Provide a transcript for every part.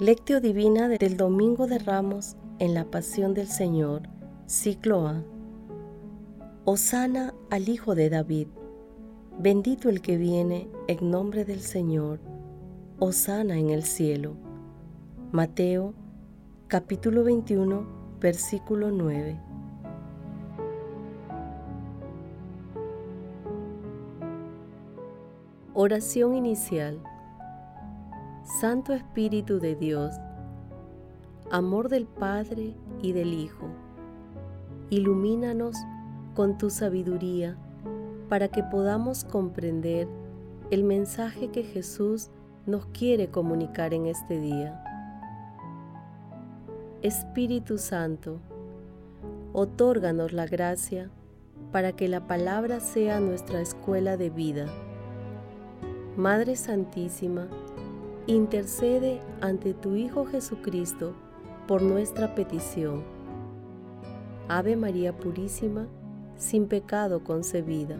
Lectio Divina del Domingo de Ramos en la Pasión del Señor, ciclo A. Osana al Hijo de David. Bendito el que viene en nombre del Señor. Osana en el cielo. Mateo, capítulo 21, versículo 9. Oración inicial. Santo Espíritu de Dios, amor del Padre y del Hijo, ilumínanos con tu sabiduría para que podamos comprender el mensaje que Jesús nos quiere comunicar en este día. Espíritu Santo, otórganos la gracia para que la palabra sea nuestra escuela de vida. Madre Santísima, intercede ante tu Hijo Jesucristo por nuestra petición. Ave María Purísima, sin pecado concebida.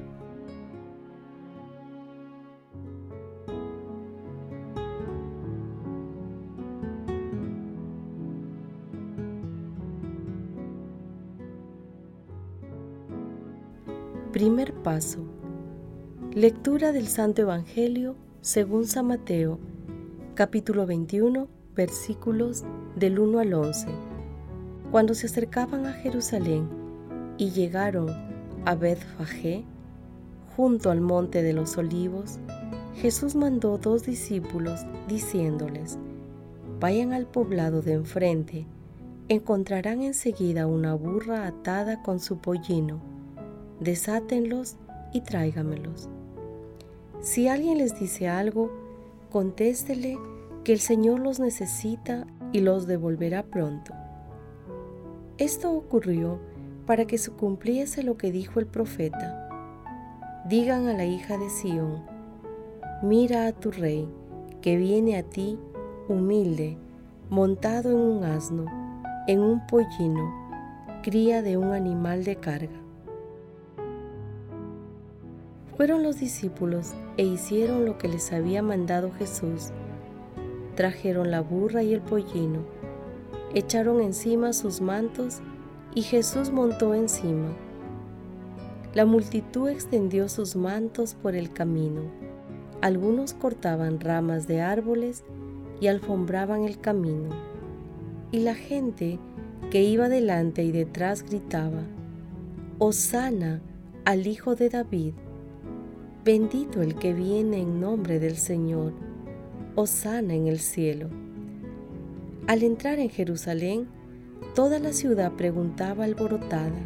Primer paso. Lectura del Santo Evangelio según San Mateo capítulo 21, versículos del 1 al 11. Cuando se acercaban a Jerusalén y llegaron a Bethfagé, junto al monte de los olivos, Jesús mandó dos discípulos diciéndoles, vayan al poblado de enfrente, encontrarán enseguida una burra atada con su pollino, desátenlos y tráigamelos. Si alguien les dice algo, contéstele que el Señor los necesita y los devolverá pronto. Esto ocurrió para que se cumpliese lo que dijo el profeta. Digan a la hija de Sión, mira a tu rey, que viene a ti humilde, montado en un asno, en un pollino, cría de un animal de carga. Fueron los discípulos e hicieron lo que les había mandado Jesús. Trajeron la burra y el pollino, echaron encima sus mantos y Jesús montó encima. La multitud extendió sus mantos por el camino. Algunos cortaban ramas de árboles y alfombraban el camino. Y la gente que iba delante y detrás gritaba, Hosana al Hijo de David. Bendito el que viene en nombre del Señor, Osana en el cielo. Al entrar en Jerusalén, toda la ciudad preguntaba alborotada,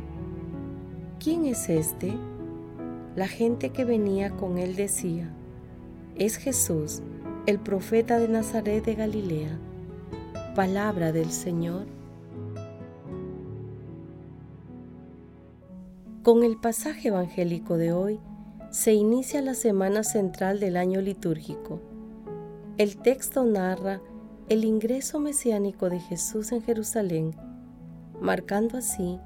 ¿quién es este? La gente que venía con él decía, es Jesús, el profeta de Nazaret de Galilea. Palabra del Señor. Con el pasaje evangélico de hoy, se inicia la semana central del año litúrgico. El texto narra el ingreso mesiánico de Jesús en Jerusalén, marcando así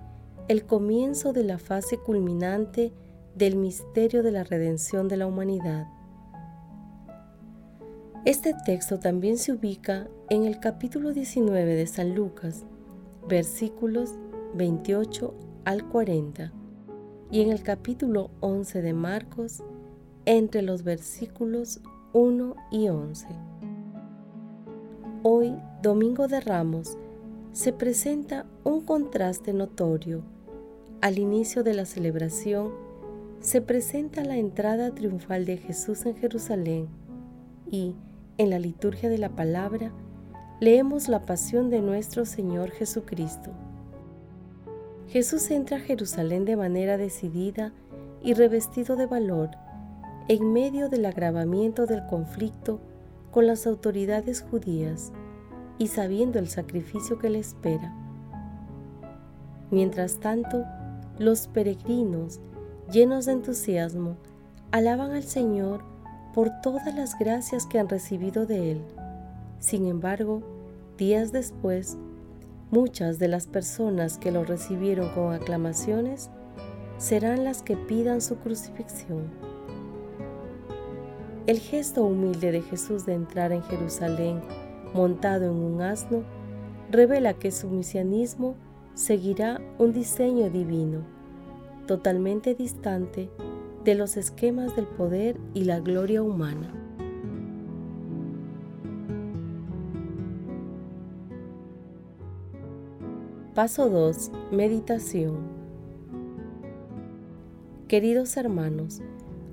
el comienzo de la fase culminante del misterio de la redención de la humanidad. Este texto también se ubica en el capítulo 19 de San Lucas, versículos 28 al 40 y en el capítulo 11 de Marcos entre los versículos 1 y 11. Hoy, Domingo de Ramos, se presenta un contraste notorio. Al inicio de la celebración se presenta la entrada triunfal de Jesús en Jerusalén y, en la liturgia de la palabra, leemos la pasión de nuestro Señor Jesucristo. Jesús entra a Jerusalén de manera decidida y revestido de valor en medio del agravamiento del conflicto con las autoridades judías y sabiendo el sacrificio que le espera. Mientras tanto, los peregrinos, llenos de entusiasmo, alaban al Señor por todas las gracias que han recibido de Él. Sin embargo, días después, Muchas de las personas que lo recibieron con aclamaciones serán las que pidan su crucifixión. El gesto humilde de Jesús de entrar en Jerusalén montado en un asno, revela que su misianismo seguirá un diseño divino, totalmente distante de los esquemas del poder y la gloria humana. Paso 2. Meditación. Queridos hermanos,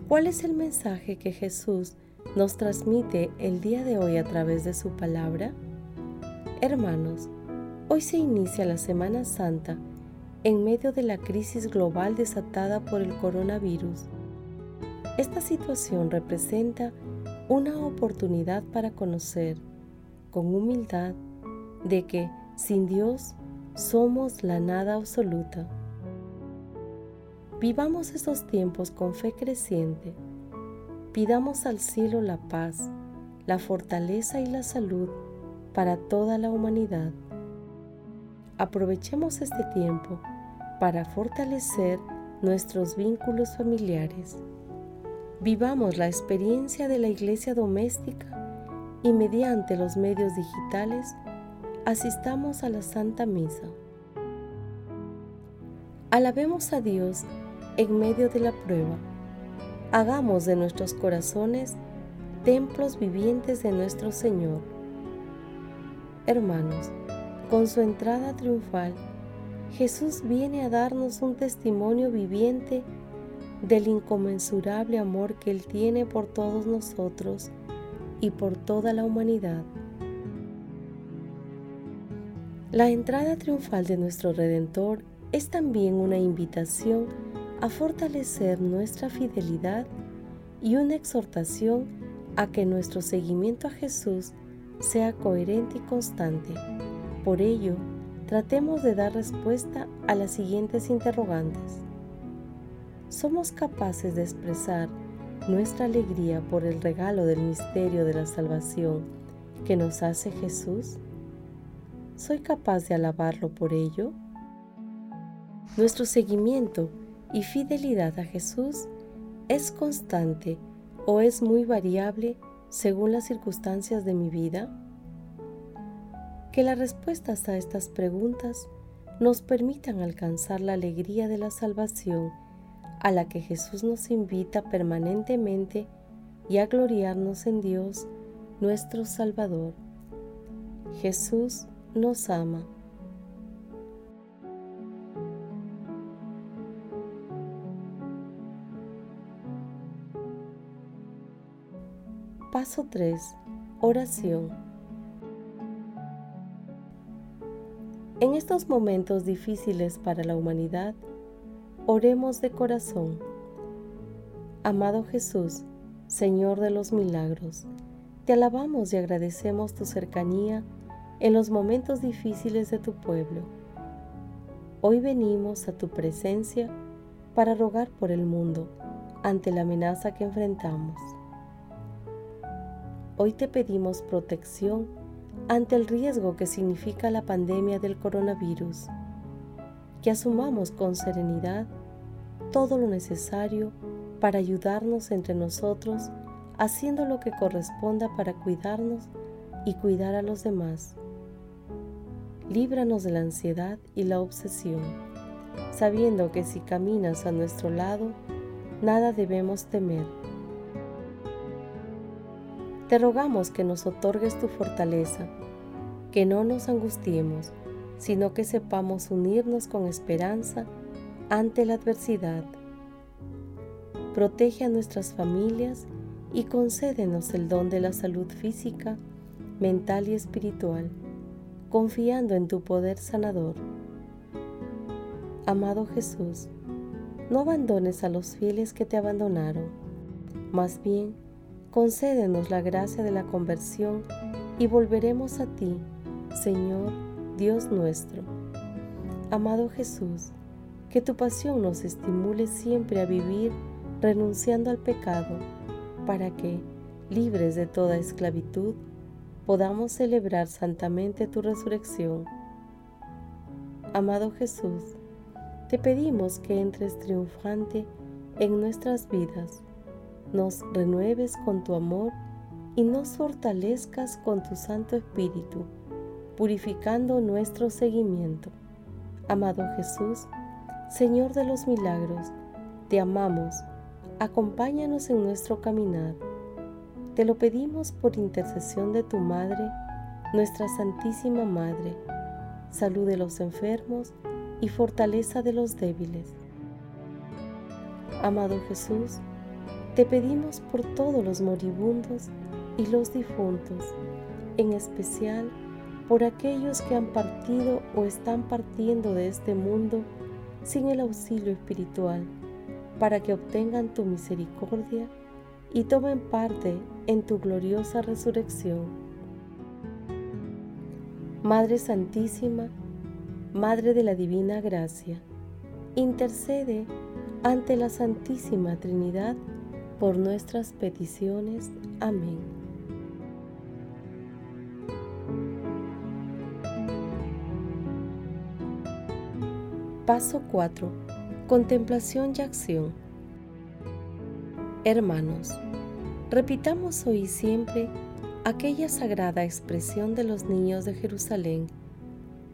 ¿cuál es el mensaje que Jesús nos transmite el día de hoy a través de su palabra? Hermanos, hoy se inicia la Semana Santa en medio de la crisis global desatada por el coronavirus. Esta situación representa una oportunidad para conocer con humildad de que sin Dios somos la nada absoluta. Vivamos esos tiempos con fe creciente. Pidamos al cielo la paz, la fortaleza y la salud para toda la humanidad. Aprovechemos este tiempo para fortalecer nuestros vínculos familiares. Vivamos la experiencia de la iglesia doméstica y mediante los medios digitales asistamos a la Santa Misa. Alabemos a Dios en medio de la prueba. Hagamos de nuestros corazones templos vivientes de nuestro Señor. Hermanos, con su entrada triunfal, Jesús viene a darnos un testimonio viviente del inconmensurable amor que Él tiene por todos nosotros y por toda la humanidad. La entrada triunfal de nuestro Redentor es también una invitación a fortalecer nuestra fidelidad y una exhortación a que nuestro seguimiento a Jesús sea coherente y constante. Por ello, tratemos de dar respuesta a las siguientes interrogantes. ¿Somos capaces de expresar nuestra alegría por el regalo del misterio de la salvación que nos hace Jesús? ¿Soy capaz de alabarlo por ello? Nuestro seguimiento y fidelidad a Jesús es constante o es muy variable según las circunstancias de mi vida? Que las respuestas a estas preguntas nos permitan alcanzar la alegría de la salvación a la que Jesús nos invita permanentemente y a gloriarnos en Dios, nuestro Salvador. Jesús nos ama. Paso 3. Oración. En estos momentos difíciles para la humanidad, oremos de corazón. Amado Jesús, Señor de los milagros, te alabamos y agradecemos tu cercanía en los momentos difíciles de tu pueblo. Hoy venimos a tu presencia para rogar por el mundo ante la amenaza que enfrentamos. Hoy te pedimos protección ante el riesgo que significa la pandemia del coronavirus, que asumamos con serenidad todo lo necesario para ayudarnos entre nosotros, haciendo lo que corresponda para cuidarnos y cuidar a los demás líbranos de la ansiedad y la obsesión, sabiendo que si caminas a nuestro lado, nada debemos temer. Te rogamos que nos otorgues tu fortaleza, que no nos angustiemos, sino que sepamos unirnos con esperanza ante la adversidad. Protege a nuestras familias y concédenos el don de la salud física, mental y espiritual confiando en tu poder sanador. Amado Jesús, no abandones a los fieles que te abandonaron, más bien concédenos la gracia de la conversión y volveremos a ti, Señor Dios nuestro. Amado Jesús, que tu pasión nos estimule siempre a vivir renunciando al pecado, para que, libres de toda esclavitud, podamos celebrar santamente tu resurrección. Amado Jesús, te pedimos que entres triunfante en nuestras vidas, nos renueves con tu amor y nos fortalezcas con tu Santo Espíritu, purificando nuestro seguimiento. Amado Jesús, Señor de los milagros, te amamos, acompáñanos en nuestro caminar. Te lo pedimos por intercesión de tu Madre, nuestra Santísima Madre, salud de los enfermos y fortaleza de los débiles. Amado Jesús, te pedimos por todos los moribundos y los difuntos, en especial por aquellos que han partido o están partiendo de este mundo sin el auxilio espiritual, para que obtengan tu misericordia y tomen parte en tu gloriosa resurrección. Madre Santísima, Madre de la Divina Gracia, intercede ante la Santísima Trinidad por nuestras peticiones. Amén. Paso 4. Contemplación y acción. Hermanos, repitamos hoy siempre aquella sagrada expresión de los niños de Jerusalén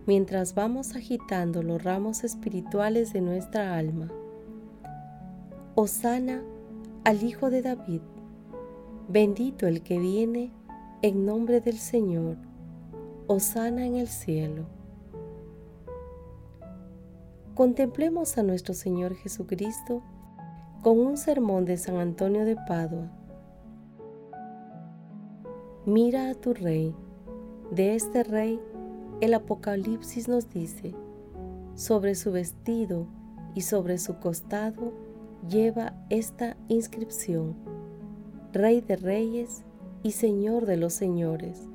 mientras vamos agitando los ramos espirituales de nuestra alma. Osana al Hijo de David. Bendito el que viene en nombre del Señor. Osana en el cielo. Contemplemos a nuestro Señor Jesucristo con un sermón de San Antonio de Padua. Mira a tu rey. De este rey el Apocalipsis nos dice, sobre su vestido y sobre su costado lleva esta inscripción, Rey de Reyes y Señor de los Señores.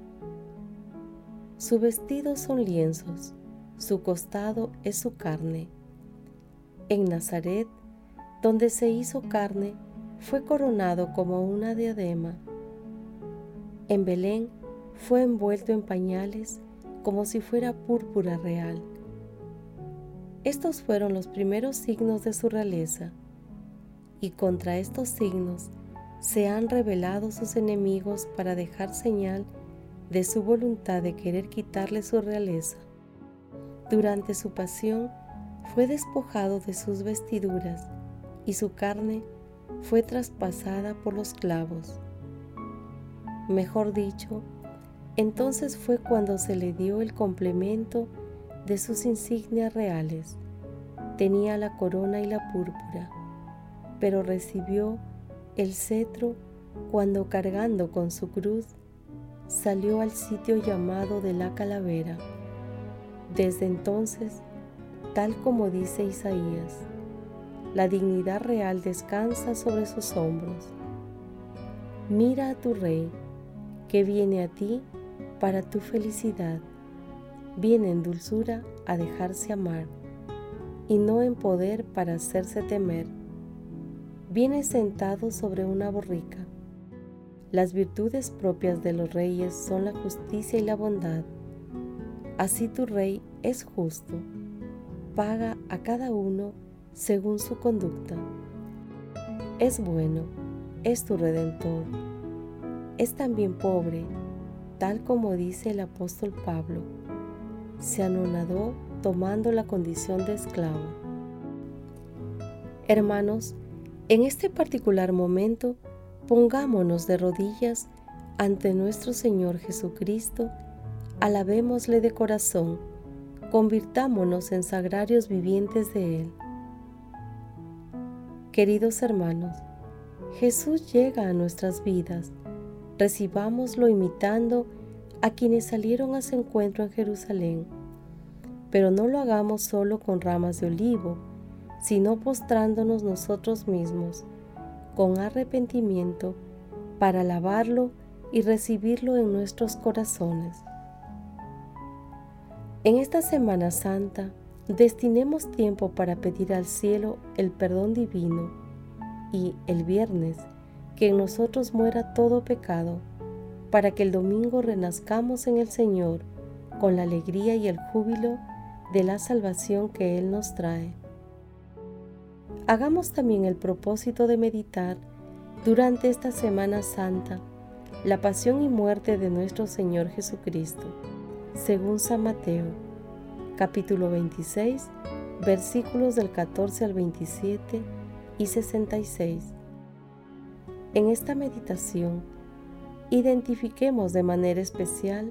Su vestido son lienzos, su costado es su carne. En Nazaret, donde se hizo carne, fue coronado como una diadema. En Belén fue envuelto en pañales como si fuera púrpura real. Estos fueron los primeros signos de su realeza y contra estos signos se han revelado sus enemigos para dejar señal de su voluntad de querer quitarle su realeza. Durante su pasión fue despojado de sus vestiduras y su carne fue traspasada por los clavos. Mejor dicho, entonces fue cuando se le dio el complemento de sus insignias reales. Tenía la corona y la púrpura pero recibió el cetro cuando cargando con su cruz salió al sitio llamado de la calavera. Desde entonces, tal como dice Isaías, la dignidad real descansa sobre sus hombros. Mira a tu rey, que viene a ti para tu felicidad. Viene en dulzura a dejarse amar, y no en poder para hacerse temer viene sentado sobre una borrica. Las virtudes propias de los reyes son la justicia y la bondad. Así tu rey es justo, paga a cada uno según su conducta. Es bueno, es tu redentor. Es también pobre, tal como dice el apóstol Pablo. Se anonadó tomando la condición de esclavo. Hermanos, en este particular momento, pongámonos de rodillas ante nuestro Señor Jesucristo, alabémosle de corazón, convirtámonos en sagrarios vivientes de Él. Queridos hermanos, Jesús llega a nuestras vidas, recibámoslo imitando a quienes salieron a su encuentro en Jerusalén, pero no lo hagamos solo con ramas de olivo, sino postrándonos nosotros mismos con arrepentimiento para alabarlo y recibirlo en nuestros corazones. En esta Semana Santa, destinemos tiempo para pedir al cielo el perdón divino y el viernes que en nosotros muera todo pecado, para que el domingo renazcamos en el Señor con la alegría y el júbilo de la salvación que Él nos trae. Hagamos también el propósito de meditar durante esta Semana Santa la pasión y muerte de nuestro Señor Jesucristo, según San Mateo, capítulo 26, versículos del 14 al 27 y 66. En esta meditación, identifiquemos de manera especial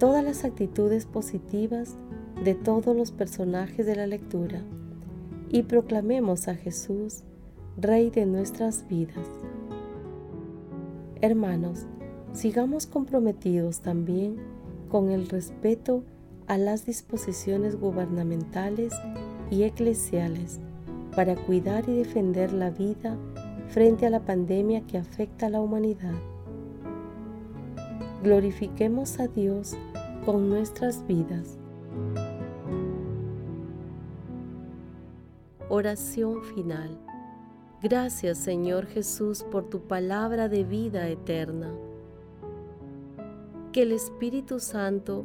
todas las actitudes positivas de todos los personajes de la lectura y proclamemos a Jesús, Rey de nuestras vidas. Hermanos, sigamos comprometidos también con el respeto a las disposiciones gubernamentales y eclesiales para cuidar y defender la vida frente a la pandemia que afecta a la humanidad. Glorifiquemos a Dios con nuestras vidas. Oración final. Gracias Señor Jesús por tu palabra de vida eterna. Que el Espíritu Santo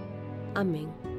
Amén.